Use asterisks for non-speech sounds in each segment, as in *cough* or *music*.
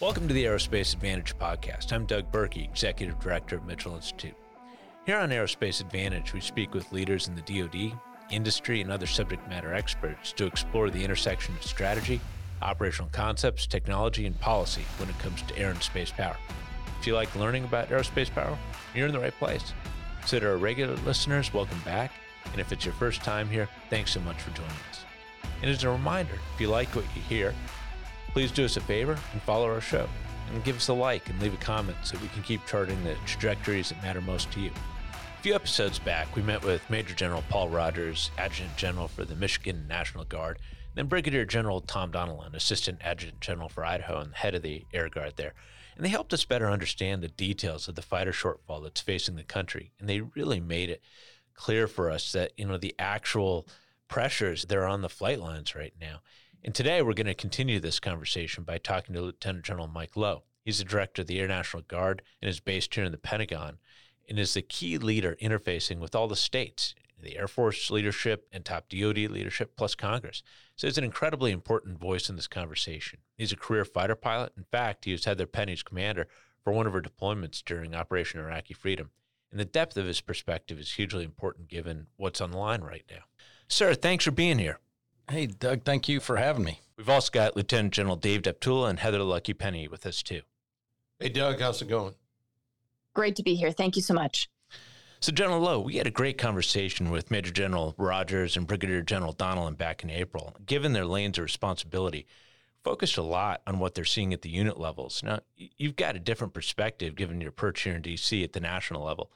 Welcome to the Aerospace Advantage podcast. I'm Doug Birkey, Executive Director of Mitchell Institute. Here on Aerospace Advantage, we speak with leaders in the DoD, industry, and other subject matter experts to explore the intersection of strategy, operational concepts, technology, and policy when it comes to air and space power. If you like learning about aerospace power, you're in the right place. So, to our regular listeners, welcome back. And if it's your first time here, thanks so much for joining us. And as a reminder, if you like what you hear, please do us a favor and follow our show and give us a like and leave a comment so we can keep charting the trajectories that matter most to you. A few episodes back, we met with Major General Paul Rogers, Adjutant General for the Michigan National Guard, then Brigadier General Tom Donilon, Assistant Adjutant General for Idaho and head of the Air Guard there. And they helped us better understand the details of the fighter shortfall that's facing the country. And they really made it clear for us that, you know, the actual pressures that are on the flight lines right now. And today we're going to continue this conversation by talking to Lieutenant General Mike Loh. He's the director of the Air National Guard and is based here in the Pentagon and is the key leader interfacing with all the states, the Air Force leadership and top DoD leadership, plus Congress. So he's an incredibly important voice in this conversation. He's a career fighter pilot. In fact, he was Heather Penney's commander for one of her deployments during Operation Iraqi Freedom. And the depth of his perspective is hugely important given what's on the line right now. Sir, thanks for being here. Hey, Doug, thank you for having me. We've also got Lieutenant General Dave Deptula and Heather Lucky Penney with us too. Hey, Doug, how's it going? Great to be here. Thank you so much. So, General Loh, we had a great conversation with Major General Rogers and Brigadier General Donilon back in April. Given their lanes of responsibility, focused a lot on what they're seeing at the unit levels. Now, you've got a different perspective given your perch here in DC at the national level.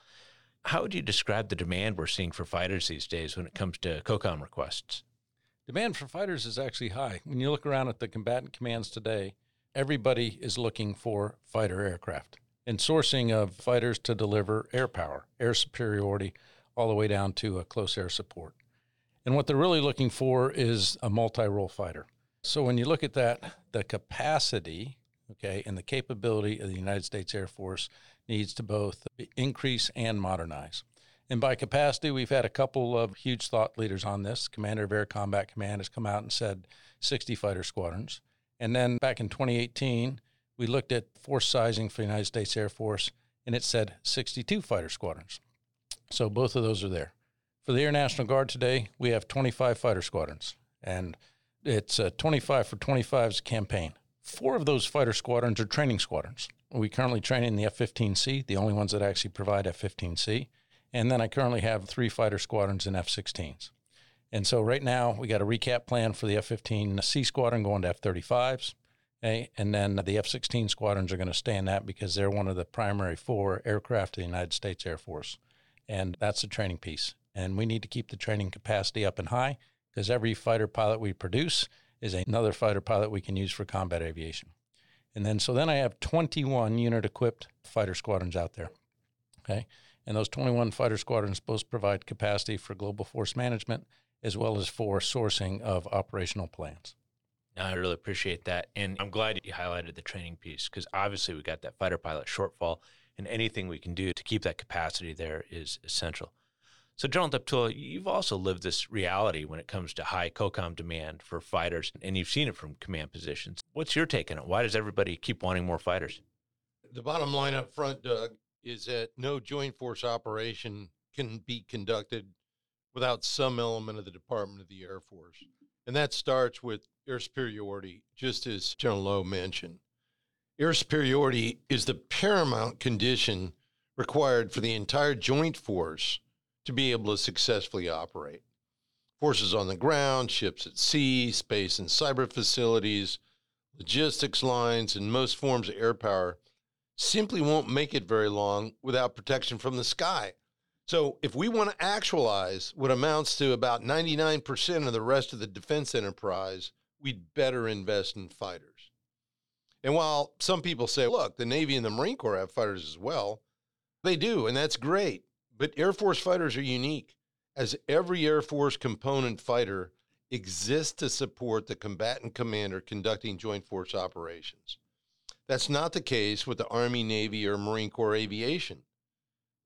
How would you describe the demand we're seeing for fighters these days when it comes to COCOM requests? Demand for fighters is actually high. When you look around at the combatant commands today, everybody is looking for fighter aircraft and sourcing of fighters to deliver air power, air superiority, all the way down to a close air support. And what they're really looking for is a multi role fighter. So when you look at that, the capacity, okay, and the capability of the United States Air Force needs to both increase and modernize. And by capacity, we've had a couple of huge thought leaders on this. Commander of Air Combat Command has come out and said 60 fighter squadrons. And then back in 2018, we looked at force sizing for the United States Air Force, and it said 62 fighter squadrons. So both of those are there. For the Air National Guard today, we have 25 fighter squadrons, and it's a 25 for 25's campaign. Four of those fighter squadrons are training squadrons. We currently train in the F 15C, the only ones that actually provide F 15C. And then I currently have three fighter squadrons in F 16s. And so right now we got a recap plan for the F 15C squadron going to F 35s. Okay? Eh? And then the F 16 squadrons are going to stay in that because they're one of the primary four aircraft of the United States Air Force. And that's the training piece. And we need to keep the training capacity up and high because every fighter pilot we produce is another fighter pilot we can use for combat aviation. And then, so then I have 21 unit equipped fighter squadrons out there. Okay. And those 21 fighter squadrons both provide capacity for global force management as well as for sourcing of operational plans. I really appreciate that. And I'm glad you highlighted the training piece because obviously we got that fighter pilot shortfall, and anything we can do to keep that capacity there is essential. So, General Deptula, you've also lived this reality when it comes to high COCOM demand for fighters, and you've seen it from command positions. What's your take on it? Why does everybody keep wanting more fighters? The bottom line up front, Doug, is that no joint force operation can be conducted without some element of the Department of the Air Force. And that starts with air superiority, just as General Loh mentioned. Air superiority is the paramount condition required for the entire joint force to be able to successfully operate. Forces on the ground, ships at sea, space and cyber facilities, logistics lines, and most forms of air power simply won't make it very long without protection from the sky. So, if we want to actualize what amounts to about 99% of the rest of the defense enterprise, we'd better invest in fighters. And while some people say, look, the Navy and the Marine Corps have fighters as well, they do, and that's great. But Air Force fighters are unique, as every Air Force component fighter exists to support the combatant commander conducting joint force operations. That's not the case with the Army, Navy, or Marine Corps aviation.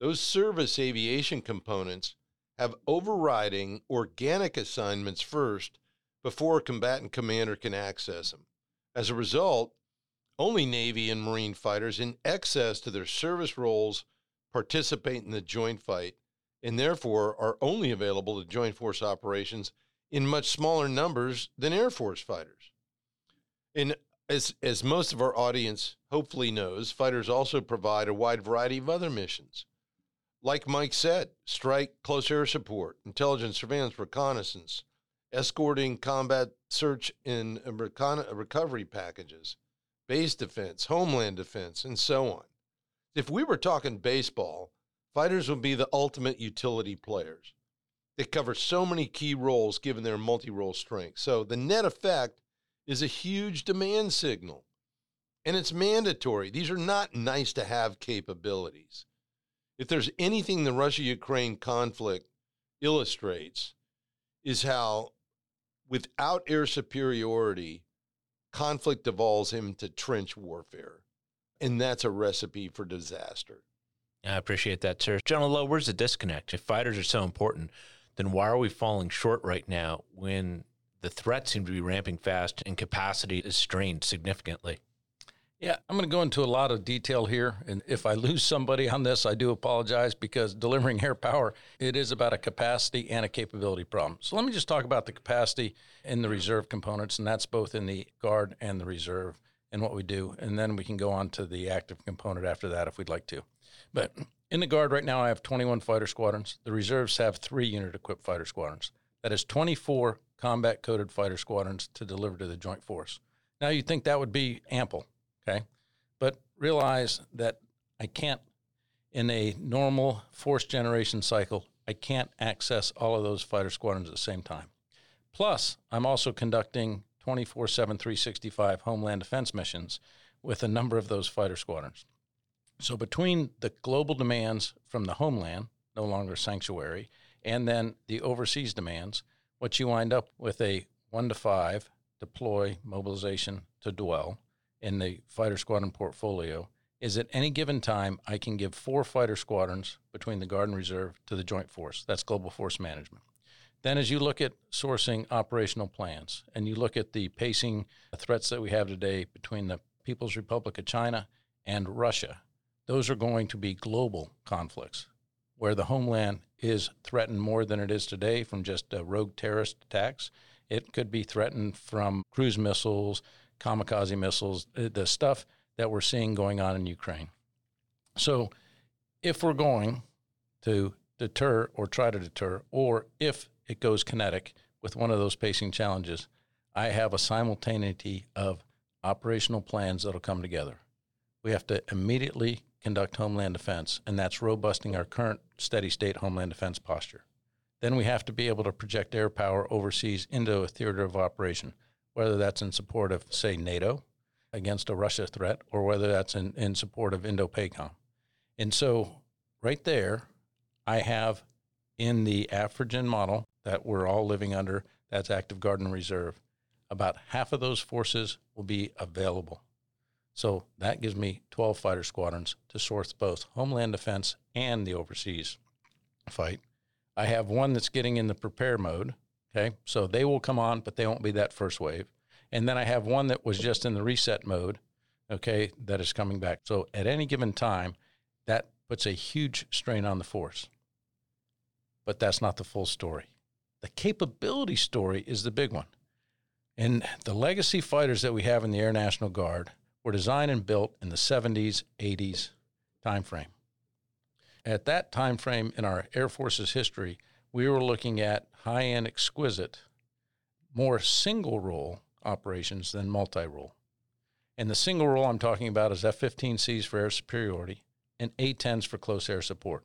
Those service aviation components have overriding organic assignments first before a combatant commander can access them. As a result, only Navy and Marine fighters in excess to their service roles participate in the joint fight and therefore are only available to joint force operations in much smaller numbers than Air Force fighters. And as, as most of our audience hopefully knows, fighters also provide a wide variety of other missions. Like Mike said, strike, close air support, intelligence, surveillance, reconnaissance, escorting combat search and recon- recovery packages, base defense, homeland defense, and so on. If we were talking baseball, fighters would be the ultimate utility players. They cover so many key roles given their multi role strength. So the net effect is a huge demand signal. And it's mandatory. These are not nice to have capabilities. If there's anything the Russia Ukraine conflict illustrates, is how without air superiority, conflict devolves into trench warfare. And that's a recipe for disaster. I appreciate that, sir. General Loh, where's the disconnect? If fighters are so important, then why are we falling short right now when the threats seem to be ramping fast and capacity is strained significantly? Yeah, I'm going to go into a lot of detail here. And if I lose somebody on this, I do apologize because delivering air power, it is about a capacity and a capability problem. So let me just talk about the capacity in the reserve components, and that's both in the guard and the reserve and what we do. And then we can go on to the active component after that if we'd like to. But in the guard right now, I have 21 fighter squadrons. The reserves have three unit equipped fighter squadrons. That is 24 combat coded fighter squadrons to deliver to the joint force. Now, you'd think that would be ample Okay. But realize that I can't, in a normal force generation cycle, I can't access all of those fighter squadrons at the same time. Plus, I'm also conducting 24 7, 365 homeland defense missions with a number of those fighter squadrons. So, between the global demands from the homeland, no longer sanctuary, and then the overseas demands, what you wind up with a one to five deploy mobilization to dwell in the fighter squadron portfolio is at any given time, I can give four fighter squadrons between the Guard and Reserve to the Joint Force. That's Global Force Management. Then, as you look at sourcing operational plans and you look at the pacing threats that we have today between the People's Republic of China and Russia, those are going to be global conflicts where the homeland is threatened more than it is today from just uh, rogue terrorist attacks. It could be threatened from cruise missiles, kamikaze missiles, uh, the stuff that we're seeing going on in Ukraine. So, if we're going to deter or try to deter, or if it goes kinetic with one of those pacing challenges, I have a simultaneity of operational plans that'll come together. We have to immediately conduct homeland defense, and that's robusting our current steady state homeland defense posture. Then we have to be able to project air power overseas into a theater of operation whether that's in support of, say, NATO against a Russia threat or whether that's in, in support of Indo PACOM. And so, right there, I have in the AFFORGEN model that we're all living under, that's active guard and reserve, about half of those forces will be available. So that gives me 12 fighter squadrons to source both homeland defense and the overseas fight. I have one that's getting in the prepare mode, Okay. So they will come on, but they won't be that first wave. And then I have one that was just in the reset mode, okay, that is coming back. So at any given time, that puts a huge strain on the force. But that's not the full story. The capability story is the big one. And the legacy fighters that we have in the Air National Guard were designed and built in the 70s, 80s timeframe. At that time frame in our Air Force's history, we were looking at high end, exquisite, more single role operations than multi role. And the single role I'm talking about is F 15Cs for air superiority and A 10s for close air support.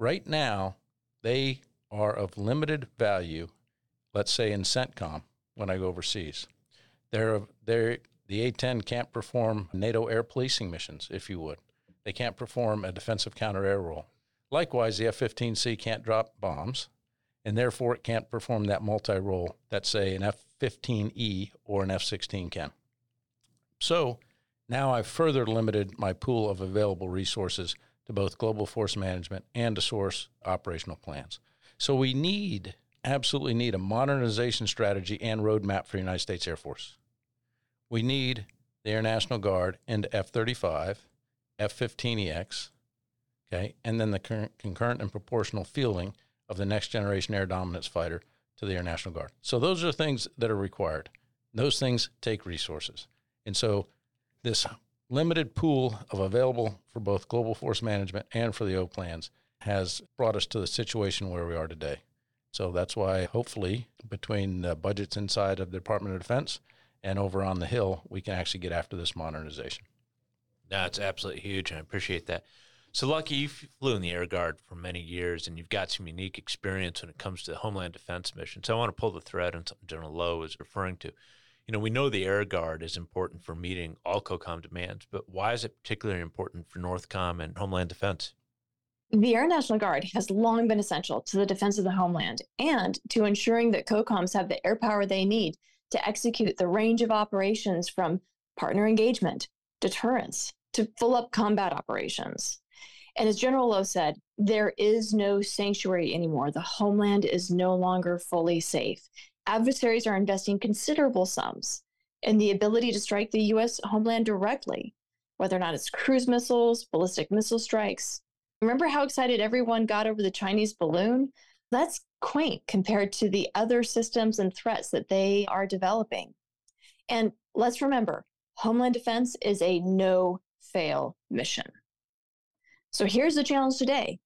Right now, they are of limited value, let's say in CENTCOM when I go overseas. They're, they're, the A 10 can't perform NATO air policing missions, if you would. They can't perform a defensive counter air role. Likewise, the F 15C can't drop bombs, and therefore it can't perform that multi role that, say, an F 15E or an F 16 can. So now I've further limited my pool of available resources to both global force management and to source operational plans. So we need, absolutely need a modernization strategy and roadmap for the United States Air Force. We need the Air National Guard and F 35, F 15EX, okay, and then the concurrent and proportional fielding of the next generation air dominance fighter to the Air National Guard. So those are things that are required. Those things take resources. And so this limited pool of available for both global force management and for the O plans has brought us to the situation where we are today. So that's why, hopefully, between the budgets inside of the Department of Defense and over on the Hill, we can actually get after this modernization. That's absolutely huge, and I appreciate that. So, Lucky, you flew in the Air Guard for many years, and you've got some unique experience when it comes to the Homeland Defense mission. So, I want to pull the thread on something General Loh is referring to. You know, we know the Air Guard is important for meeting all COCOM demands, but why is it particularly important for NORTHCOM and Homeland Defense? The Air National Guard has long been essential to the defense of the homeland and to ensuring that COCOMs have the air power they need to execute the range of operations from partner engagement, deterrence, to full up combat operations. And as General Loh said, there is no sanctuary anymore. The homeland is no longer fully safe adversaries are investing considerable sums in the ability to strike the US homeland directly, whether or not it's cruise missiles, ballistic missile strikes. Remember how excited everyone got over the Chinese balloon? That's quaint compared to the other systems and threats that they are developing. And let's remember, Homeland Defense is a no fail mission. So here's the challenge today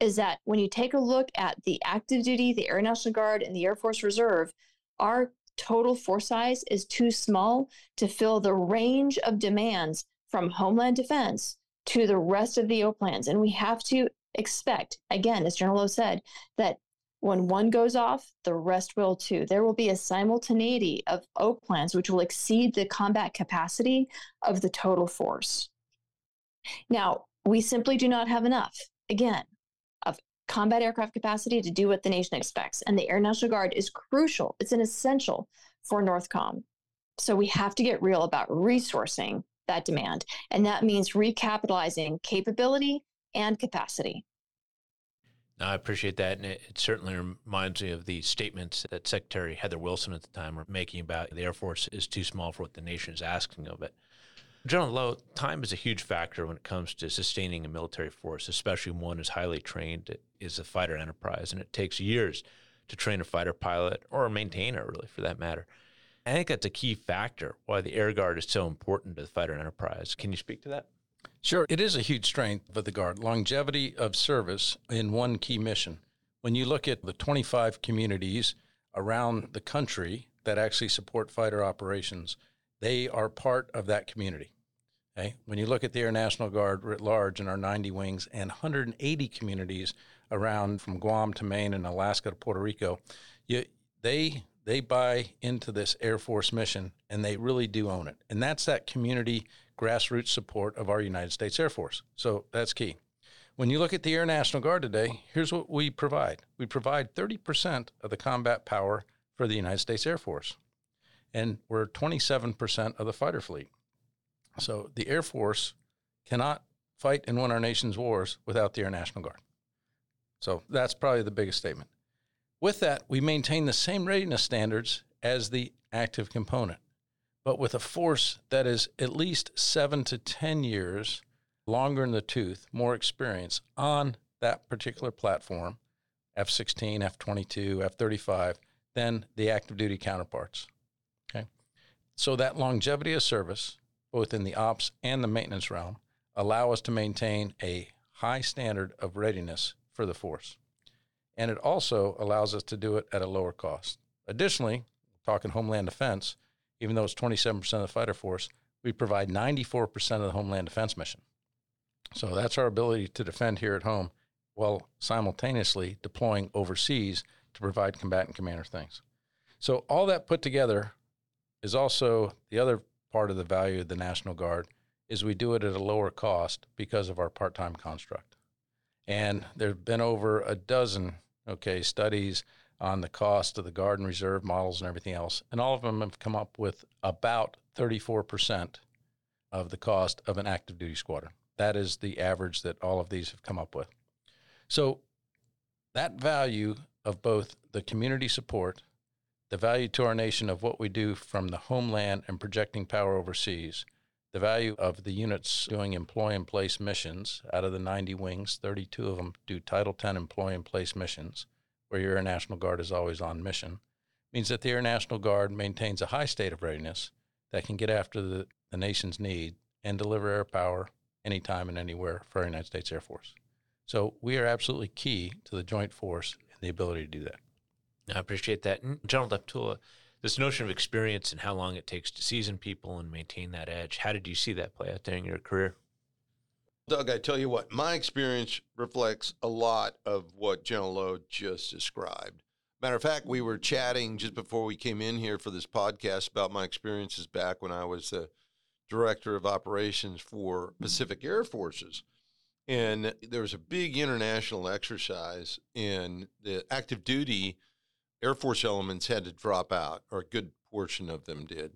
is that when you take a look at the active duty, the Air National Guard, and the Air Force Reserve, our total force size is too small to fill the range of demands from Homeland Defense to the rest of the O plans. And we have to expect, again, as General Loh said, that when one goes off, the rest will too. There will be a simultaneity of O plans which will exceed the combat capacity of the total force. Now, we simply do not have enough. Again, of combat aircraft capacity to do what the nation expects. And the Air National Guard is crucial, it's an essential for NORTHCOM. So we have to get real about resourcing that demand. And that means recapitalizing capability and capacity. I appreciate that. And it, it, certainly reminds me of the statements that Secretary Heather Wilson at the time were making about the Air Force is too small for what the nation is asking of it. General Loh, time is a huge factor when it comes to sustaining a military force, especially when one as highly trained as a fighter enterprise. And it takes years to train a fighter pilot or a maintainer, really, for that matter. I think that's a key factor why the Air Guard is so important to the fighter enterprise. Can you speak to that? Sure. It is a huge strength of the Guard longevity of service in one key mission. When you look at the 25 communities around the country that actually support fighter operations, they are part of that community. Okay? When you look at the Air National Guard writ large in our 90 wings and 180 communities around from Guam to Maine and Alaska to Puerto Rico, you, they they buy into this Air Force mission and they really do own it. And that's that community grassroots support of our United States Air Force. So that's key. When you look at the Air National Guard today, here's what we provide. We provide 30% of the combat power for the United States Air Force and we're 27% of the fighter fleet. So the Air Force cannot fight and win our nation's wars without the Air National Guard. So that's probably the biggest statement. With that, we maintain the same readiness standards as the active component, but with a force that is at least seven to 10 years longer in the tooth, more experience on that particular platform, F 16, F 22, F 35, than the active duty counterparts. Okay. So that longevity of service, both in the ops and the maintenance realm, allow us to maintain a high standard of readiness for the force. And it also allows us to do it at a lower cost. Additionally, talking Homeland Defense, even though it's 27% of the fighter force, we provide 94% of the Homeland Defense mission. So that's our ability to defend here at home while simultaneously deploying overseas to provide combatant commander things. So all that put together is also the other part of the value of the National Guard is we do it at a lower cost because of our part-time construct. And there've been over a dozen okay studies on the cost of the Guard and Reserve models and everything else, and all of them have come up with about 34% of the cost of an active duty squadron. That is the average that all of these have come up with. So that value of both the community support the value to our nation of what we do from the homeland and projecting power overseas, the value of the units doing employ in place missions. Out of the 90 wings, 32 of them do Title 10 employ in place missions, where your Air National Guard is always on mission. Means that the Air National Guard maintains a high state of readiness that can get after the, the nation's need and deliver air power anytime and anywhere for our United States Air Force. So we are absolutely key to the joint force and the ability to do that. I appreciate that. General Deptula, this notion of experience and how long it takes to season people and maintain that edge, how did you see that play out during your career? Doug, I tell you what, my experience reflects a lot of what General Loh just described. Matter of fact, we were chatting just before we came in here for this podcast about my experiences back when I was the director of operations for Pacific Air Forces. And there was a big international exercise, and the active duty Air Force elements had to drop out, or a good portion of them did.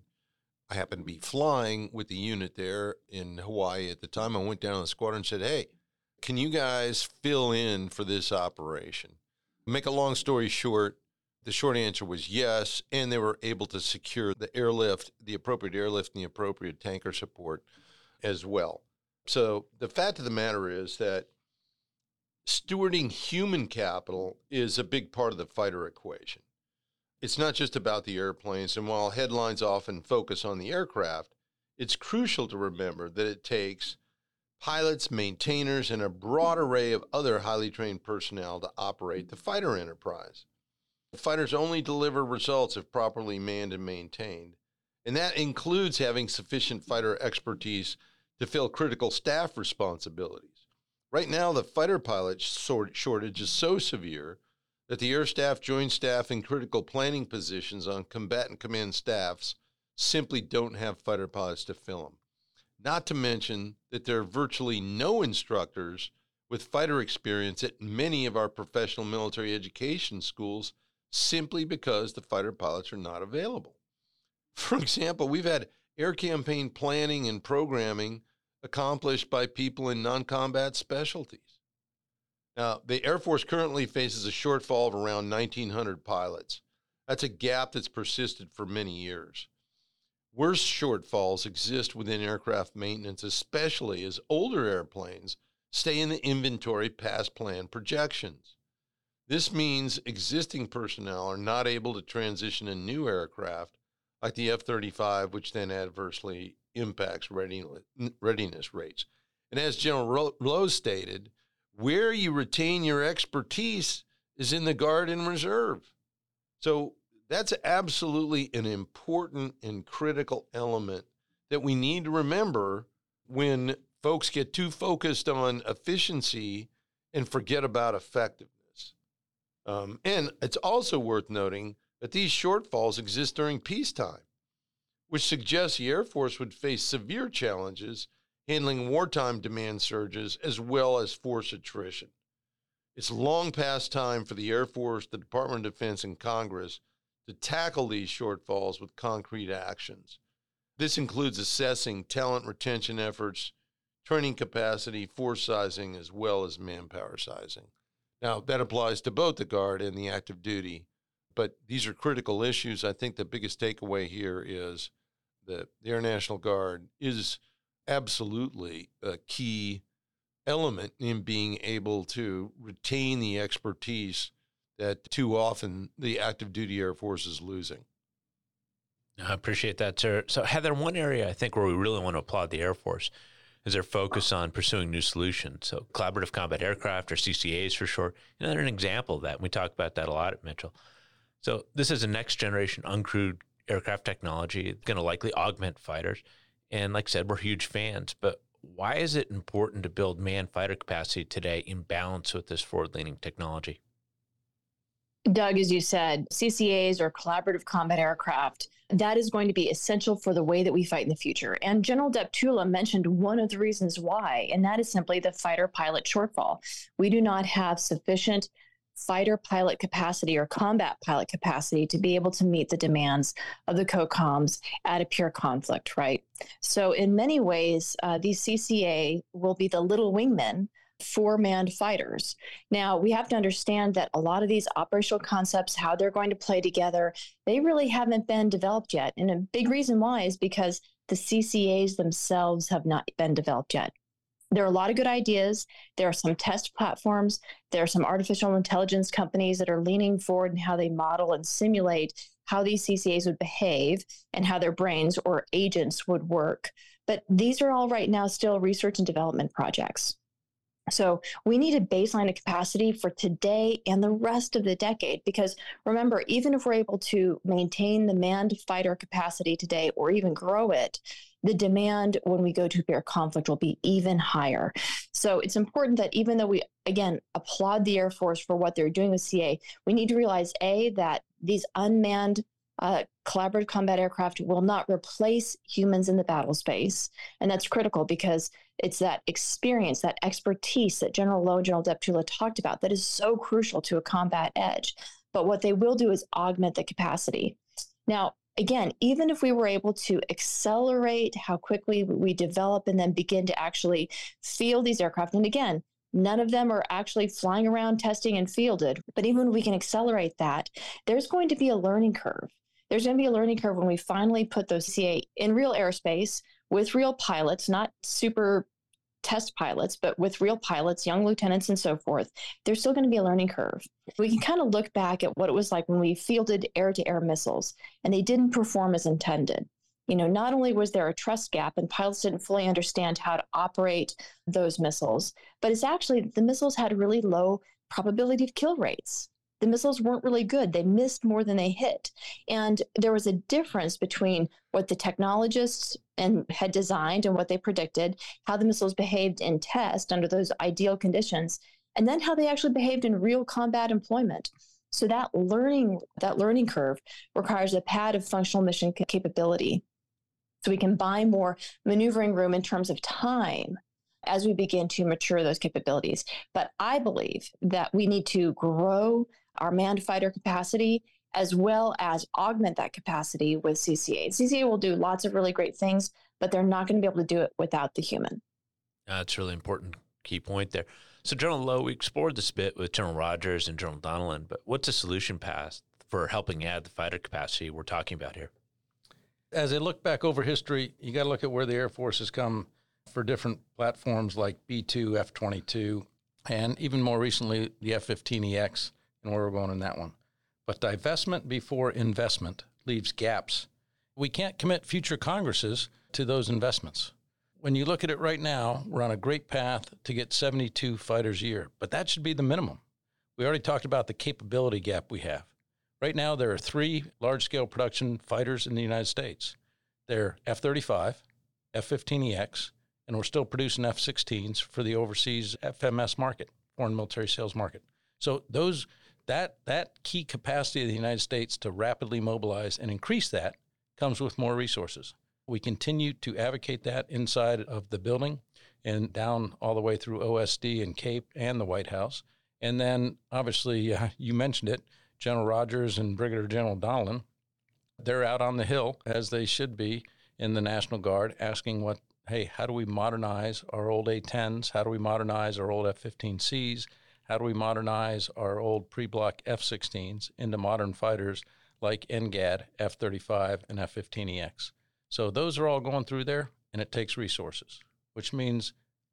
I happened to be flying with the unit there in Hawaii at the time. I went down to the squadron and said, Hey, can you guys fill in for this operation? Make a long story short, the short answer was yes, and they were able to secure the airlift, the appropriate airlift, and the appropriate tanker support as well. So the fact of the matter is that stewarding human capital is a big part of the fighter equation. It's not just about the airplanes, and while headlines often focus on the aircraft, it's crucial to remember that it takes pilots, maintainers, and a broad array of other highly trained personnel to operate the fighter enterprise. The fighters only deliver results if properly manned and maintained, and that includes having sufficient fighter expertise to fill critical staff responsibilities. Right now, the fighter pilot shortage is so severe that the air staff, joint staff, and critical planning positions on combatant command staffs simply don't have fighter pilots to fill them. Not to mention that there are virtually no instructors with fighter experience at many of our professional military education schools simply because the fighter pilots are not available. For example, we've had air campaign planning and programming accomplished by people in non combat specialties. Now, the Air Force currently faces a shortfall of around 1,900 pilots. That's a gap that's persisted for many years. Worse shortfalls exist within aircraft maintenance, especially as older airplanes stay in the inventory past plan projections. This means existing personnel are not able to transition a new aircraft like the F 35, which then adversely impacts readiness rates. And as General Loh stated, where you retain your expertise is in the Guard and Reserve. So that's absolutely an important and critical element that we need to remember when folks get too focused on efficiency and forget about effectiveness. Um, and it's also worth noting that these shortfalls exist during peacetime which suggests the Air Force would face severe challenges handling wartime demand surges as well as force attrition. It's long past time for the Air Force, the Department of Defense, and Congress to tackle these shortfalls with concrete actions. This includes assessing talent retention efforts, training capacity, force sizing, as well as manpower sizing. Now, that applies to both the Guard and the active duty, but these are critical issues. I think the biggest takeaway here is that the Air National Guard is absolutely a key element in being able to retain the expertise that too often the active duty Air Force is losing. I appreciate that, sir. So, Heather, one area I think where we really want to applaud the Air Force is their focus on pursuing new solutions. So, collaborative combat aircraft, or CCAs for short, you know, they're an example of that. We talk about that a lot at Mitchell. So, this is a next generation uncrewed aircraft technology. It's going to likely augment fighters. And like I said, we're huge fans. But why is it important to build manned fighter capacity today in balance with this forward leaning technology? Doug, as you said, CCAs or collaborative combat aircraft, that is going to be essential for the way that we fight in the future. And General Deptula mentioned one of the reasons why, and that is simply the fighter pilot shortfall. We do not have sufficient fighter pilot capacity or combat pilot capacity to be able to meet the demands of the COCOMs at a pure conflict, right? So, in many ways, uh, these CCA will be the little wingmen for manned fighters. Now, we have to understand that a lot of these operational concepts, how they're going to play together, they really haven't been developed yet. And a big reason why is because the CCAs themselves have not been developed yet. There are a lot of good ideas. There are some test platforms. There are some artificial intelligence companies that are leaning forward in how they model and simulate how these CCAs would behave and how their brains or agents would work. But these are all right now still research and development projects. So we need a baseline of capacity for today and the rest of the decade. Because remember, even if we're able to maintain the manned fighter capacity today or even grow it, the demand when we go to a conflict will be even higher. So it's important that even though we, again, applaud the Air Force for what they're doing with CA, we need to realize A, that these unmanned uh, collaborative combat aircraft will not replace humans in the battle space. And that's critical because it's that experience, that expertise that General Loh and General Deptula talked about that is so crucial to a combat edge. But what they will do is augment the capacity. Now, again, even if we were able to accelerate how quickly we develop and then begin to actually field these aircraft, and again, none of them are actually flying around testing and fielded, but even when we can accelerate that, there's going to be a learning curve. There's going to be a learning curve when we finally put those CA in real airspace with real pilots, not super test pilots, but with real pilots, young lieutenants, and so forth, there's still going to be a learning curve. We can kind of look back at what it was like when we fielded air to air missiles and they didn't perform as intended. You know, not only was there a trust gap and pilots didn't fully understand how to operate those missiles, but it's actually the missiles had really low probability of kill rates the missiles weren't really good. They missed more than they hit. And there was a difference between what the technologists and had designed and what they predicted, how the missiles behaved in test under those ideal conditions, and then how they actually behaved in real combat employment. So that learning that learning curve requires a pad of functional mission capability. So we can buy more maneuvering room in terms of time as we begin to mature those capabilities. But I believe that we need to grow our manned fighter capacity as well as augment that capacity with CCA. CCA will do lots of really great things, but they're not going to be able to do it without the human. That's really important key point there. So, General Loh, we explored this bit with General Rogers and General Donelon, but what's the solution path for helping add the fighter capacity we're talking about here? As I look back over history, you got to look at where the Air Force has come for different platforms like B 2, F 22, and even more recently, the F 15EX and where we're going in that one. But divestment before investment leaves gaps. We can't commit future Congresses to those investments. When you look at it right now, we're on a great path to get 72 fighters a year, but that should be the minimum. We already talked about the capability gap we have. Right now, there are three large scale production fighters in the United States. They're F 35, F 15EX, and we're still producing F 16s for the overseas FMS market, foreign military sales market. So those that that key capacity of the United States to rapidly mobilize and increase that comes with more resources. We continue to advocate that inside of the building and down all the way through OSD and CAPE and the White House. And then, obviously, uh, *laughs* you mentioned it, General Rogers and Brigadier General Donelon, they're out on the Hill, as they should be, in the National Guard, asking what, hey, how do we modernize our old A 10s? How do we modernize our old F 15Cs? How do we modernize our old pre block F 16s into modern fighters like NGAD, F 35, and F 15EX? So those are all going through there, and it takes resources, which means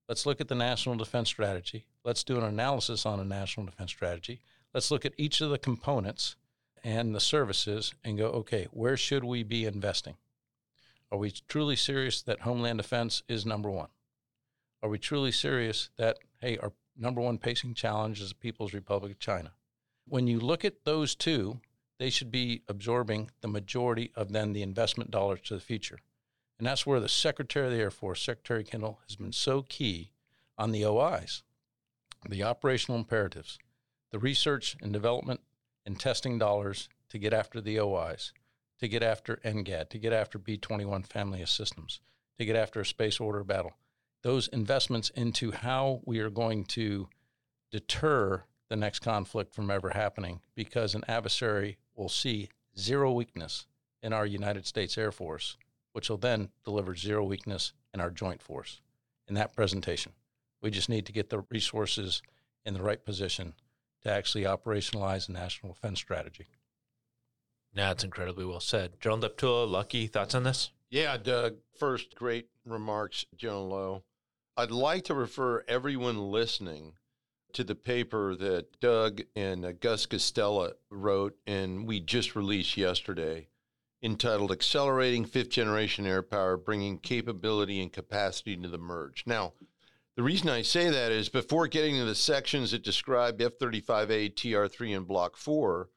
let's look at the national defense strategy. Let's do an analysis on a national defense strategy. Let's look at each of the components and the services and go, okay, where should we be investing? Are we truly serious that Homeland Defense is number one? Are we truly serious that, hey, our number one pacing challenge is the People's Republic of China. When you look at those two, they should be absorbing the majority of then the investment dollars to the future. And that's where the Secretary of the Air Force, Secretary Kendall, has been so key on the OIs, the operational imperatives, the research and development and testing dollars to get after the OIs, to get after NGAD, to get after B 21 family of systems, to get after a space order battle those investments into how we are going to deter the next conflict from ever happening because an adversary will see zero weakness in our United States Air Force, which will then deliver zero weakness in our joint force in that presentation. We just need to get the resources in the right position to actually operationalize the national defense strategy. That's incredibly well said. General Deptula, Lucky, thoughts on this? Yeah, Doug. First, great remarks, General Loh. I'd like to refer everyone listening to the paper that Doug and uh, Gus Costella wrote and we just released yesterday entitled Accelerating Fifth Generation Air Power Bringing Capability and Capacity to the Merge. Now, the reason I say that is before getting to the sections that describe F 35A, TR 3, and Block 4,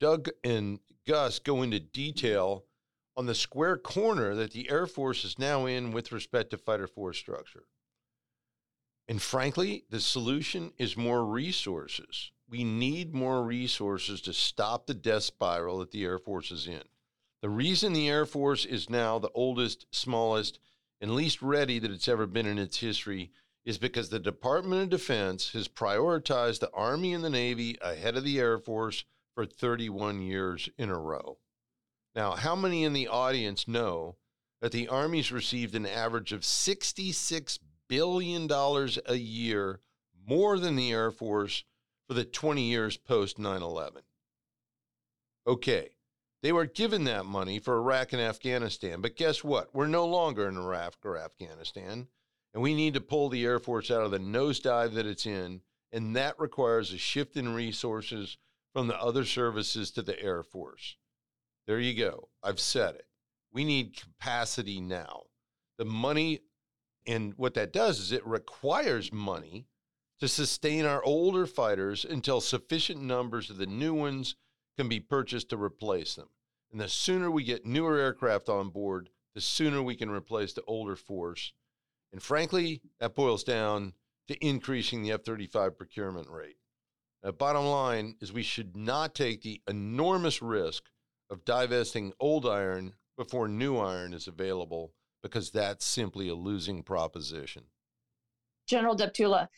Doug and Gus go into detail on the square corner that the Air Force is now in with respect to fighter force structure. And frankly, the solution is more resources. We need more resources to stop the death spiral that the Air Force is in. The reason the Air Force is now the oldest, smallest, and least ready that it's ever been in its history is because the Department of Defense has prioritized the Army and the Navy ahead of the Air Force for 31 years in a row. Now, how many in the audience know that the Army's received an average of $66 billion dollars a year more than the Air Force for the 20 years post 9 11? Okay, they were given that money for Iraq and Afghanistan, but guess what? We're no longer in Iraq or Afghanistan, and we need to pull the Air Force out of the nosedive that it's in, and that requires a shift in resources from the other services to the Air Force. There you go. I've said it. We need capacity now. The money, and what that does is it requires money to sustain our older fighters until sufficient numbers of the new ones can be purchased to replace them. And the sooner we get newer aircraft on board, the sooner we can replace the older force. And frankly, that boils down to increasing the F 35 procurement rate. The bottom line is we should not take the enormous risk of divesting old iron before new iron is available because that's simply a losing proposition. General Deptula,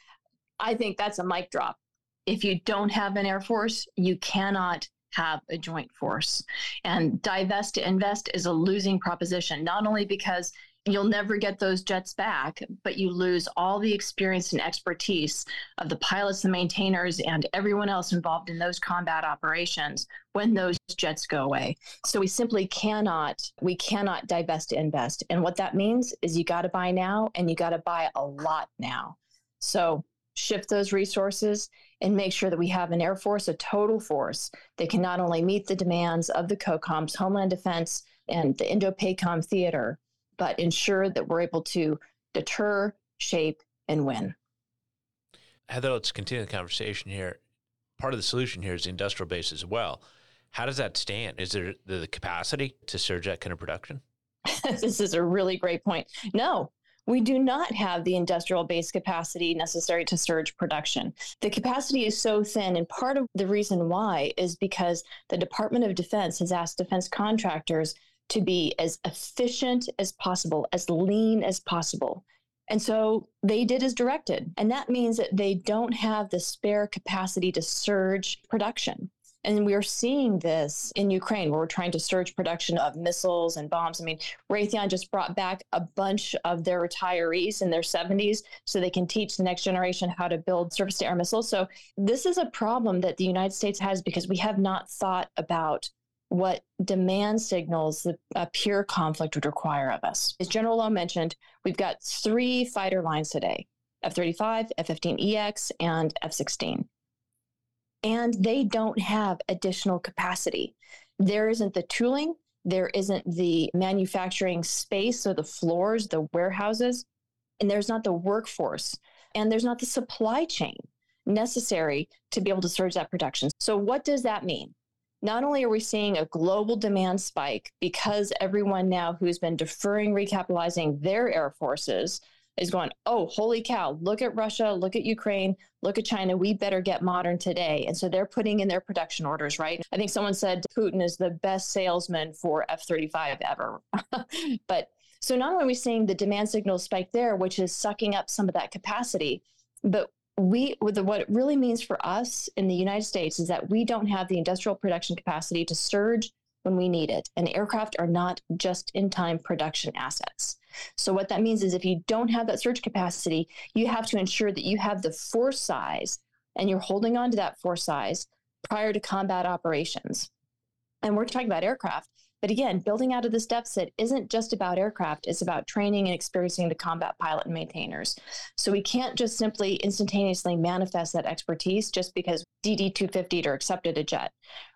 I think that's a mic drop. If you don't have an Air Force, you cannot have a joint force. And divest to invest is a losing proposition, not only because you'll never get those jets back, but you lose all the experience and expertise of the pilots, the maintainers, and everyone else involved in those combat operations when those jets go away. So we simply cannot, we cannot divest invest. And what that means is you got to buy now and you got to buy a lot now. So shift those resources and make sure that we have an Air Force, a total force that can not only meet the demands of the COCOMs, Homeland Defense, and the Indo PACOM theater, but ensure that we're able to deter, shape, and win. Heather, let's continue the conversation here. Part of the solution here is the industrial base as well. How does that stand? Is there the capacity to surge that kind of production? *laughs* this is a really great point. No, we do not have the industrial base capacity necessary to surge production. The capacity is so thin, and part of the reason why is because the Department of Defense has asked defense contractors to be as efficient as possible, as lean as possible. And so they did as directed. And that means that they don't have the spare capacity to surge production. And we are seeing this in Ukraine, where we're trying to surge production of missiles and bombs. I mean, Raytheon just brought back a bunch of their retirees in their 70s so they can teach the next generation how to build surface to air missiles. So, this is a problem that the United States has because we have not thought about what demand signals a pure conflict would require of us. As General Loh mentioned, we've got three fighter lines today F 35, F 15EX, and F 16. And they don't have additional capacity. There isn't the tooling, there isn't the manufacturing space or the floors, the warehouses, and there's not the workforce, and there's not the supply chain necessary to be able to surge that production. So, what does that mean? Not only are we seeing a global demand spike because everyone now who's been deferring recapitalizing their air forces is going, oh, holy cow, look at Russia, look at Ukraine, look at China. We better get modern today. And so they're putting in their production orders, right? I think someone said Putin is the best salesman for F 35 ever. *laughs* but so not only are we seeing the demand signal spike there, which is sucking up some of that capacity, but we what it really means for us in the United States is that we don't have the industrial production capacity to surge when we need it. And aircraft are not just in time production assets. So, what that means is if you don't have that surge capacity, you have to ensure that you have the force size and you're holding on to that force size prior to combat operations. And we're talking about aircraft. But again, building out of this deficit isn't just about aircraft, it's about training and experiencing the combat pilot and maintainers. So we can't just simply instantaneously manifest that expertise just because DD 250 or accepted a jet,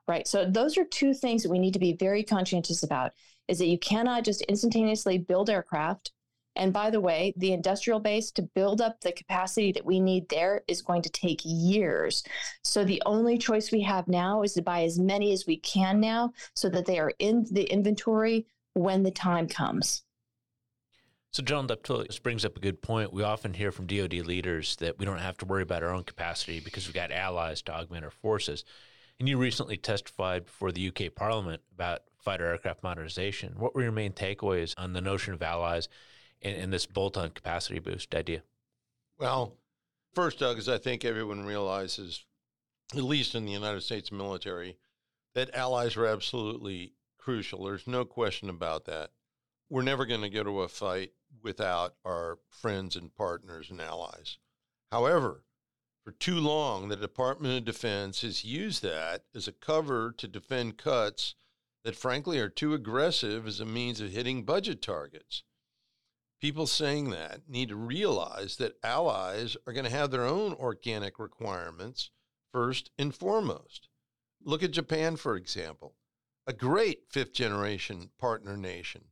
right? So those are two things that we need to be very conscientious about is that you cannot just instantaneously build aircraft and by the way, the industrial base to build up the capacity that we need there is going to take years. So the only choice we have now is to buy as many as we can now so that they are in the inventory when the time comes. So, John that brings up a good point. We often hear from DoD leaders that we don't have to worry about our own capacity because we've got allies to augment our forces. And you recently testified before the UK Parliament about fighter aircraft modernization. What were your main takeaways on the notion of allies in, in this bolt-on capacity boost idea? Well, first, Doug, is I think everyone realizes, at least in the United States military, that allies are absolutely crucial. There's no question about that. We're never going to go to a fight without our friends and partners and allies. However, for too long, the Department of Defense has used that as a cover to defend cuts that, frankly, are too aggressive as a means of hitting budget targets people saying that need to realize that allies are going to have their own organic requirements first and foremost. Look at Japan, for example, a great fifth generation partner nation.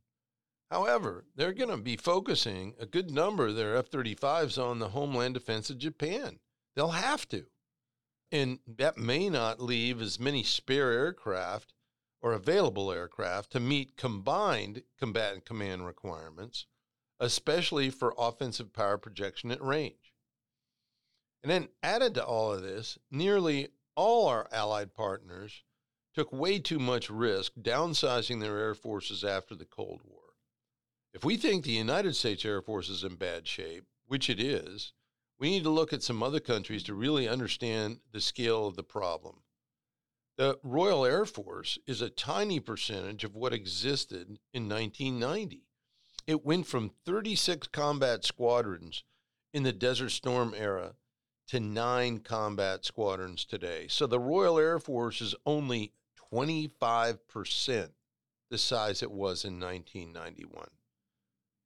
However, they're going to be focusing a good number of their F 35s on the homeland defense of Japan. They'll have to. And that may not leave as many spare aircraft or available aircraft to meet combined combatant command requirements especially for offensive power projection at range. And then added to all of this, nearly all our allied partners took way too much risk downsizing their air forces after the Cold War. If we think the United States Air Force is in bad shape, which it is, we need to look at some other countries to really understand the scale of the problem. The Royal Air Force is a tiny percentage of what existed in 1990. It went from 36 combat squadrons in the Desert Storm era to nine combat squadrons today. So the Royal Air Force is only 25% the size it was in 1991.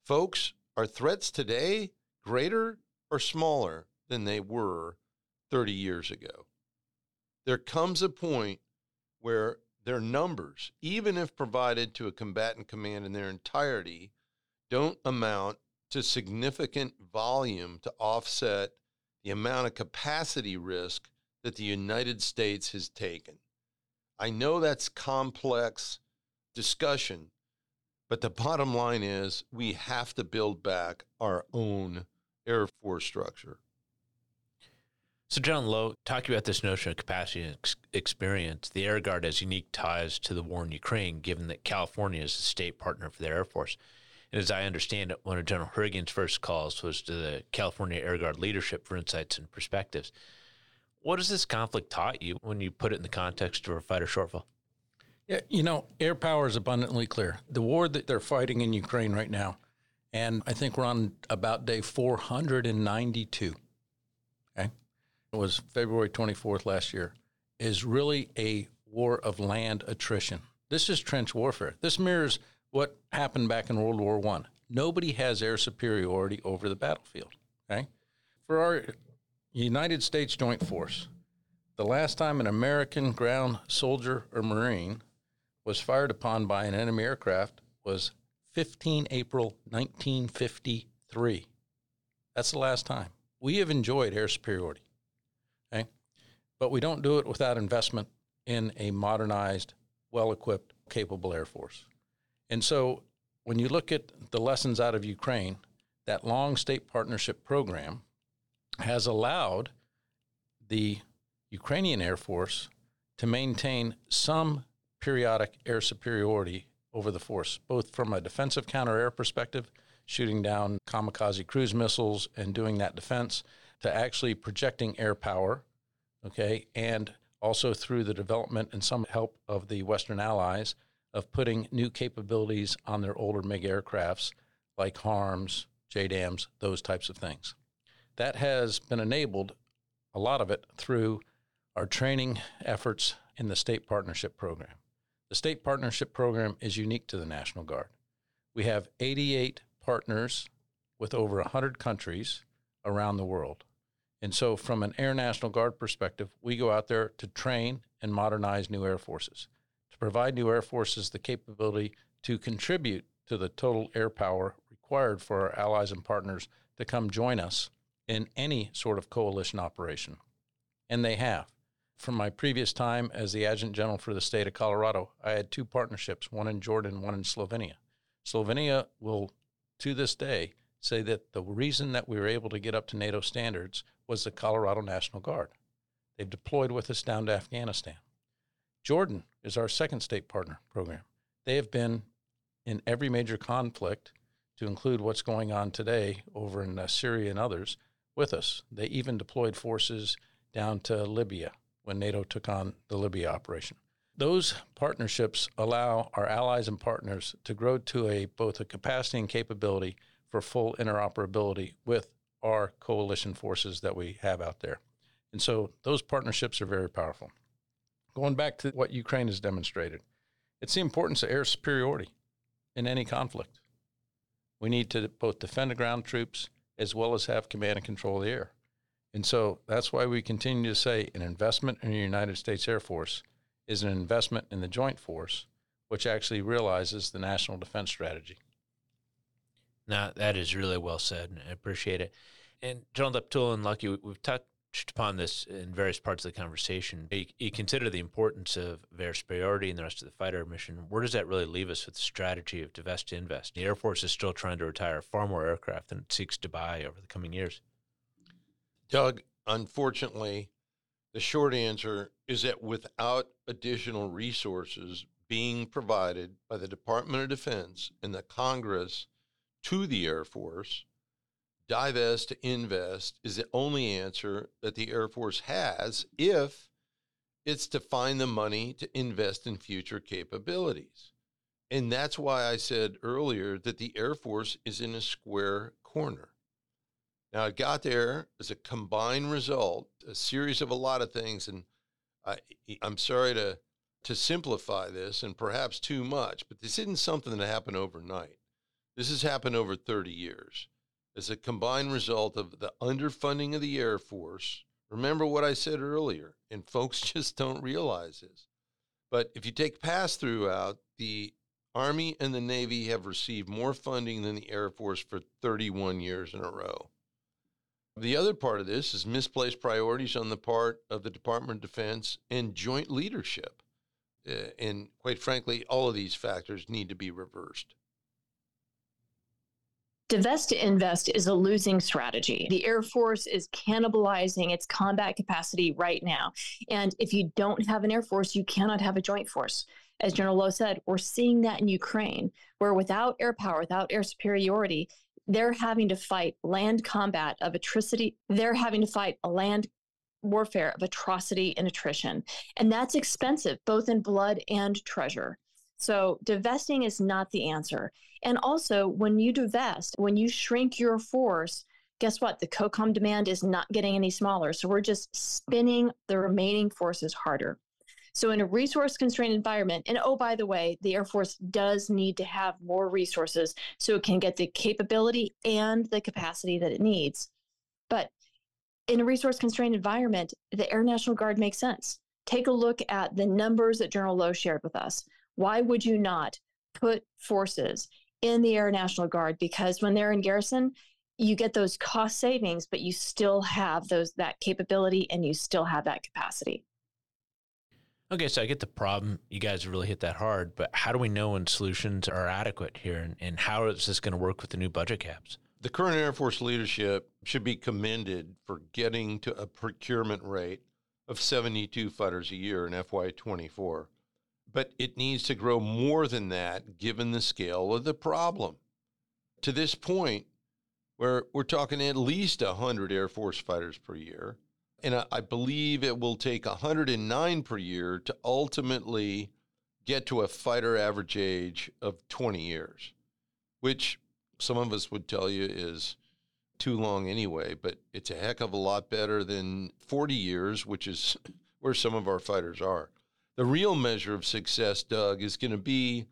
Folks, are threats today greater or smaller than they were 30 years ago? There comes a point where their numbers, even if provided to a combatant command in their entirety, don't amount to significant volume to offset the amount of capacity risk that the United States has taken. I know that's complex discussion, but the bottom line is we have to build back our own Air Force structure. So, John Loh, talking about this notion of capacity and ex- experience, the Air Guard has unique ties to the war in Ukraine, given that California is a state partner for the Air Force. And as I understand it, one of General Hurrigan's first calls was to the California Air Guard leadership for insights and perspectives. What has this conflict taught you when you put it in the context of a fighter shortfall? Yeah, you know, air power is abundantly clear. The war that they're fighting in Ukraine right now, and I think we're on about day 492. Okay. It was February 24th last year, is really a war of land attrition. This is trench warfare. This mirrors what happened back in World War One. Nobody has air superiority over the battlefield. Okay, for our United States Joint Force, the last time an American ground soldier or Marine was fired upon by an enemy aircraft was 15 April 1953. That's the last time. We have enjoyed air superiority. Okay? But we don't do it without investment in a modernized, well equipped, capable Air Force. And so when you look at the lessons out of Ukraine, that long state partnership program has allowed the Ukrainian Air Force to maintain some periodic air superiority over the force, both from a defensive counter air perspective, shooting down kamikaze cruise missiles and doing that defense, to actually projecting air power, okay, and also through the development and some help of the Western allies of putting new capabilities on their older MiG aircrafts like HARMS, JDAMs, those types of things. That has been enabled, a lot of it, through our training efforts in the state partnership program. The state partnership program is unique to the National Guard. We have 88 partners with over 100 countries around the world. And so, from an Air National Guard perspective, we go out there to train and modernize new air forces, provide new air forces the capability to contribute to the total air power required for our allies and partners to come join us in any sort of coalition operation. And they have. From my previous time as the Adjutant General for the state of Colorado, I had two partnerships, one in Jordan, one in Slovenia. Slovenia will, to this day, say that the reason that we were able to get up to NATO standards was the Colorado National Guard. They've deployed with us down to Afghanistan. Jordan is our second state partner program. They have been in every major conflict, to include what's going on today over in uh, Syria and others, with us. They even deployed forces down to Libya when NATO took on the Libya operation. Those partnerships allow our allies and partners to grow to a both a capacity and capability for full interoperability with our coalition forces that we have out there. And so those partnerships are very powerful. Going back to what Ukraine has demonstrated, it's the importance of air superiority in any conflict. We need to both defend the ground troops as well as have command and control of the air. And so that's why we continue to say an investment in the United States Air Force is an investment in the Joint Force, which actually realizes the national defense strategy. Now, that is really well said, and I appreciate it. And General Deptula and Lucky, we've touched upon this in various parts of the conversation. You, you, consider the importance of air superiority and the rest of the fighter mission. Where does that really leave us with the strategy of divest to invest? The Air Force is still trying to retire far more aircraft than it seeks to buy over the coming years. Doug, unfortunately, the short answer is that without additional resources being provided by the Department of Defense and the Congress to the Air Force, divest to invest is the only answer that the Air Force has if it's to find the money to invest in future capabilities. And that's why I said earlier that the Air Force is in a square corner. Now, it got there as a combined result, a series of a lot of things. And I, I'm sorry to, to simplify this and perhaps too much, but this isn't something that happened overnight. This has happened over 30 years as a combined result of the underfunding of the Air Force. Remember what I said earlier, and folks *laughs* just don't realize this. But if you take pass through out, the Army and the Navy have received more funding than the Air Force for 31 years in a row. The other part of this is misplaced priorities on the part of the Department of Defense and joint leadership. Uh, and quite frankly, all of these factors need to be reversed. Divest to invest is a losing strategy. The Air Force is cannibalizing its combat capacity right now. And if you don't have an Air Force, you cannot have a joint force. As General Loh said, we're seeing that in Ukraine, where without air power, without air superiority, they're having to fight land combat of atrocity. They're having to fight a land warfare of atrocity and attrition. And that's expensive, both in blood and treasure. So divesting is not the answer. And also, when you divest, when you shrink your force, guess what? The COCOM demand is not getting any smaller. So we're just spinning the remaining forces harder. So, in a resource constrained environment, and oh, by the way, the Air Force does need to have more resources so it can get the capability and the capacity that it needs. But in a resource constrained environment, the Air National Guard makes sense. Take a look at the numbers that General Loh shared with us. Why would you not put forces in the Air National Guard? Because when they're in garrison, you get those cost savings, but you still have those that capability and you still have that capacity. Okay, so I get the problem. You guys really hit that hard, but how do we know when solutions are adequate here and, and how is this going to work with the new budget caps? The current Air Force leadership should be commended for getting to a procurement rate of 72 fighters a year in FY24. But it needs to grow more than that given the scale of the problem. To this point, where we're talking at least 100 Air Force fighters per year, and I, believe it will take 109 per year to ultimately get to a fighter average age of 20 years, which some of us would tell you is too long anyway, but it's a heck of a lot better than 40 years, which is *laughs* where some of our fighters are. The real measure of success, Doug, is going to be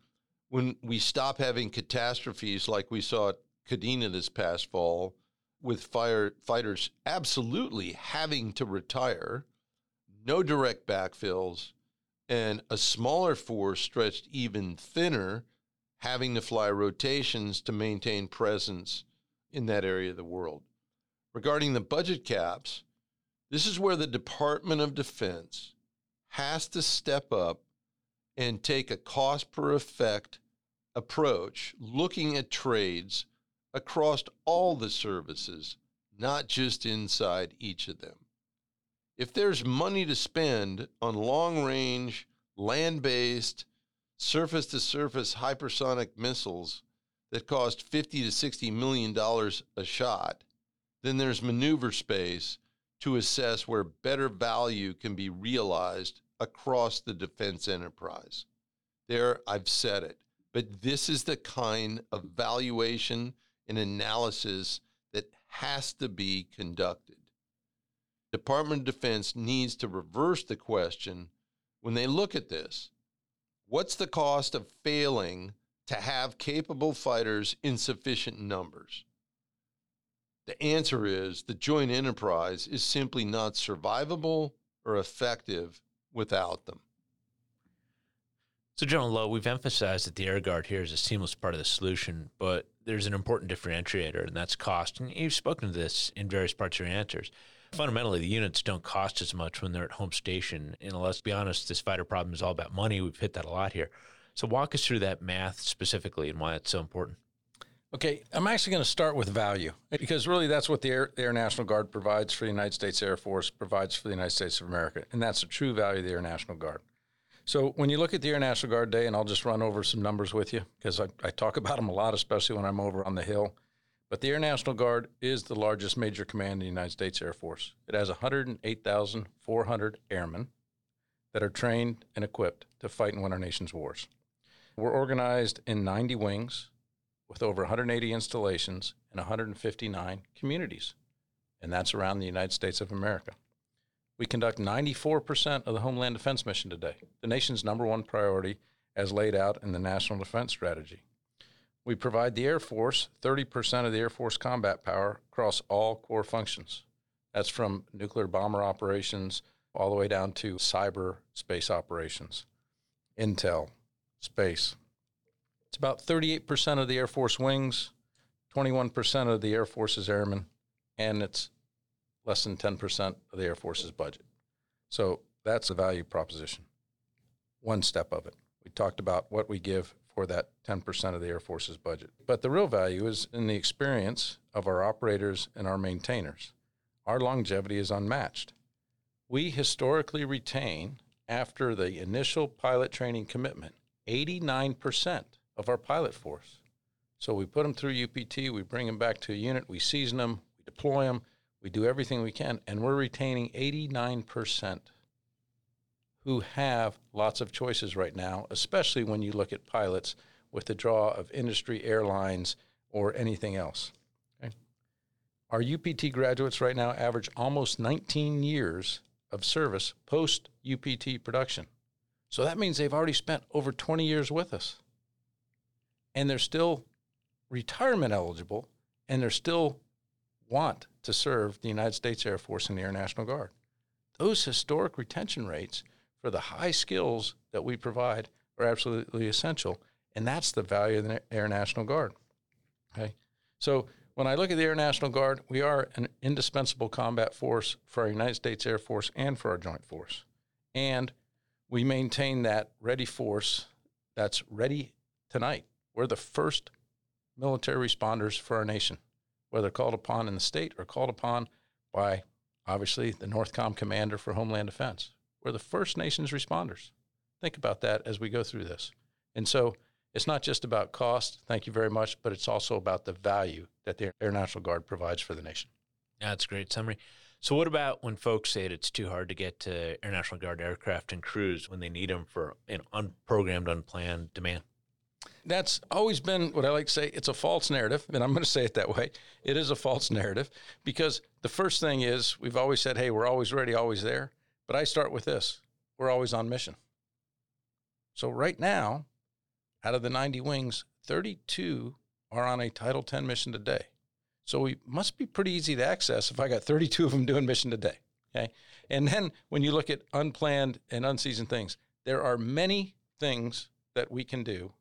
when we stop having catastrophes like we saw at Kadena this past fall, with fire fighters absolutely having to retire, no direct backfills, and a smaller force stretched even thinner, having to fly rotations to maintain presence in that area of the world. Regarding the budget caps, this is where the Department of Defense has to step up and take a cost per effect approach, looking at trades across all the services, not just inside each of them. If there's money to spend on long range, land based, surface to surface hypersonic missiles that cost 50 to 60 million dollars a shot, then there's maneuver space to assess where better value can be realized across the defense enterprise. There, I've said it. But this is the kind of valuation and analysis that has to be conducted. Department of Defense needs to reverse the question when they look at this. What's the cost of failing to have capable fighters in sufficient numbers? The answer is the joint enterprise is simply not survivable or effective without them. So, General Loh, we've emphasized that the Air Guard here is a seamless part of the solution, but there's an important differentiator, and that's cost. And you've spoken to this in various parts of your answers. Fundamentally, the units don't cost as much when they're at home station. And let's be honest, this fighter problem is all about money. We've hit that a lot here. So, walk us through that math specifically and why it's so important. Okay, I'm actually going to start with value because really that's what the Air, the Air, National Guard provides for the United States Air Force, provides for the United States of America, and that's the true value of the Air National Guard. So when you look at the Air National Guard Day, and I'll just run over some numbers with you because I, I talk *laughs* about them a lot, especially when I'm over on the Hill. But the Air National Guard is the largest major command in the United States Air Force. It has 108,400 airmen that are trained and equipped to fight and win our nation's wars. We're organized in 90 wings with over 180 installations in 159 communities, and that's around the United States of America. We conduct 94% of the Homeland Defense mission today, the nation's number one priority as laid out in the National Defense Strategy. We provide the Air Force 30% of the Air Force combat power across all core functions. That's from nuclear bomber operations all the way down to cyber space operations, intel, space. It's about 38% of the Air Force wings, 21% of the Air Force's airmen, and it's less than 10% of the Air Force's budget. So that's the value proposition. One step of it. We talked about what we give for that 10% of the Air Force's budget. But the real value is in the experience of our operators and our maintainers. Our longevity is unmatched. We historically retain, after the initial pilot training commitment, 89% of our pilot force. So we put them through UPT, we bring them back to a unit, we season them, we deploy them, we do everything we can, and we're retaining 89% who have lots of choices right now, especially when you look at pilots with the draw of industry, airlines, or anything else. Okay? Our UPT graduates right now average almost 19 years of service post UPT production. So that means they've already spent over 20 years with us. And they're still retirement eligible and they're still want to serve the United States Air Force and the Air National Guard. Those historic retention rates for the high skills that we provide are absolutely essential, and that's the value of the Air National Guard. Okay, so when I look at the Air National Guard, we are an indispensable combat force for our United States Air Force and for our Joint Force, and we maintain that ready force that's ready tonight. We're the first military responders for our nation whether called upon in the state or called upon by obviously the Northcom commander for Homeland Defense. We're the First Nations responders. Think about that as we go through this. And so it's not just about cost, thank you very much, but it's also about the value that the Air National Guard provides for the nation. That's a great summary. So, what about when folks say it's too hard to get to Air National Guard aircraft and crews when they need them for an unprogrammed, unplanned demand? That's always been what I like to say. It's a false narrative, and I'm going to say it that way. It is a false narrative because the first thing is we've always said, hey, we're always ready, always there. But I start with this we're always on mission. So right now, out of the 90 wings, 32 are on a Title 10 mission today. So we must be pretty easy to access if I got 32 of them doing mission today. Okay. And then when you look at unplanned and unseasoned things, there are many things that we can do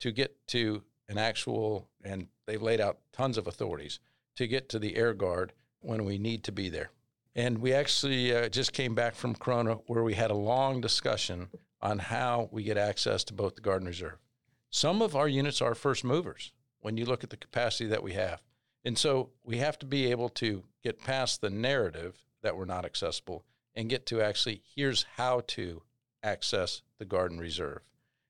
to get to an actual, and they've laid out tons of authorities to get to the air guard when we need to be there. And we actually uh, just came back from Corona where we had a long discussion on how we get access to both the Guard and Reserve. Some of our units are first movers when you look at the capacity that we have. And so we have to be able to get past the narrative that we're not accessible and get to actually here's how to access the Guard and Reserve.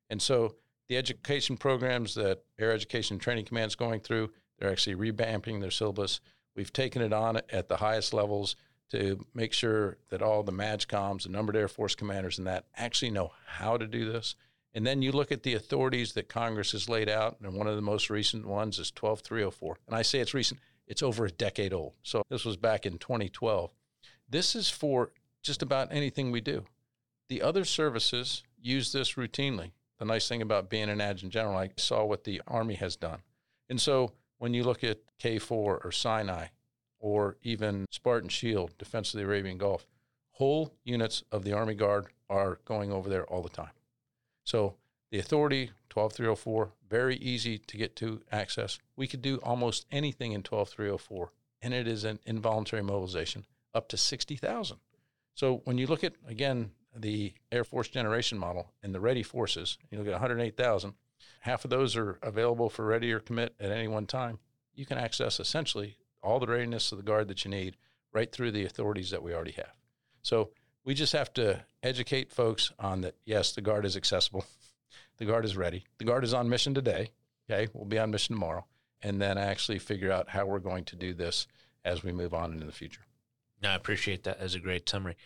And so the education programs that Air Education Training Command is going through, they're actually revamping their syllabus. We've taken it on at the highest levels to make sure that all the MAJCOMs, the numbered Air Force commanders, and that actually know how to do this. And then you look at the authorities that Congress has laid out, and one of the most recent ones is 12304. And I say it's recent, it's over a decade old. So this was back in 2012. This is for just about anything we do. The other services use this routinely. The nice thing about being an adjutant general, I saw what the Army has done. And so when you look at KFOR or Sinai, or even Spartan Shield, Defense of the Arabian Gulf, whole units of the Army Guard are going over there all the time. So the authority, 12304, very easy to get to access. We could do almost anything in 12304, and it is an involuntary mobilization up to 60,000. So when you look at, again, the Air Force generation model and the ready forces, you look at 108,000, half of those are available for ready or commit at any one time. You can access essentially all the readiness of the guard that you need right through the authorities that we already have. So we just have to educate folks on that. Yes, the guard is accessible. *laughs* The guard is ready. The guard is on mission today. Okay, we'll be on mission tomorrow, and then actually figure out how we're going to do this as we move on into the future. I appreciate that as a great summary.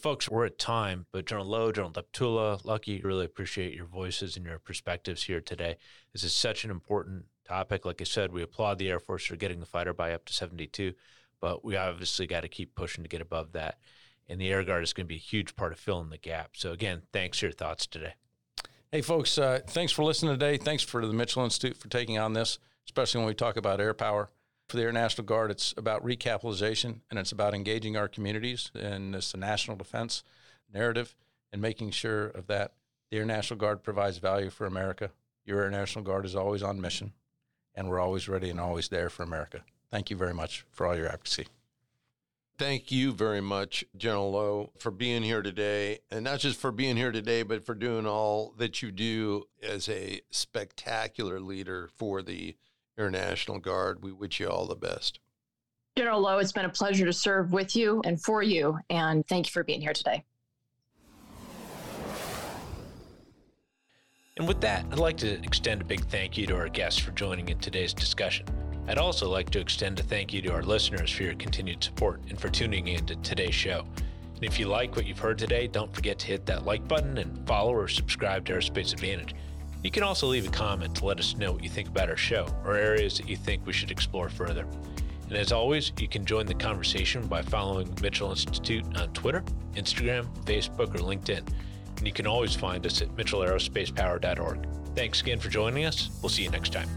Folks, we're at time, but General Loh, General Deptula, Lucky, really appreciate your voices and your perspectives here today. This is such an important topic. Like I said, we applaud the Air Force for getting the fighter buy up to 72, but we obviously got to keep pushing to get above that. And the Air Guard is going to be a huge part of filling the gap. So, again, thanks for your thoughts today. Hey, folks, uh, thanks for listening today. Thanks for the Mitchell Institute for taking on this, especially when we talk about air power. For the Air National Guard, it's about recapitalization and it's about engaging our communities in this national defense narrative and making sure of that. The Air National Guard provides value for America. Your Air National Guard is always on mission and we're always ready and always there for America. Thank you very much for all your advocacy. Thank you very much, General Loh, for being here today. And not just for being here today, but for doing all that you do as a spectacular leader for the Air National Guard. We wish you all the best. General Loh, it's been a pleasure to serve with you and for you. And thank you for being here today. And with that, I'd like to extend a big thank you to our guests for joining in today's discussion. I'd also like to extend a thank you to our listeners for your continued support and for tuning in to today's show. And if you like what you've heard today, don't forget to hit that like button and follow or subscribe to Aerospace Advantage. You can also leave a comment to let us know what you think about our show or areas that you think we should explore further. And as always, you can join the conversation by following Mitchell Institute on Twitter, Instagram, Facebook, or LinkedIn and you can always find us at mitchellaerospacepower.org. Thanks again for joining us. We'll see you next time.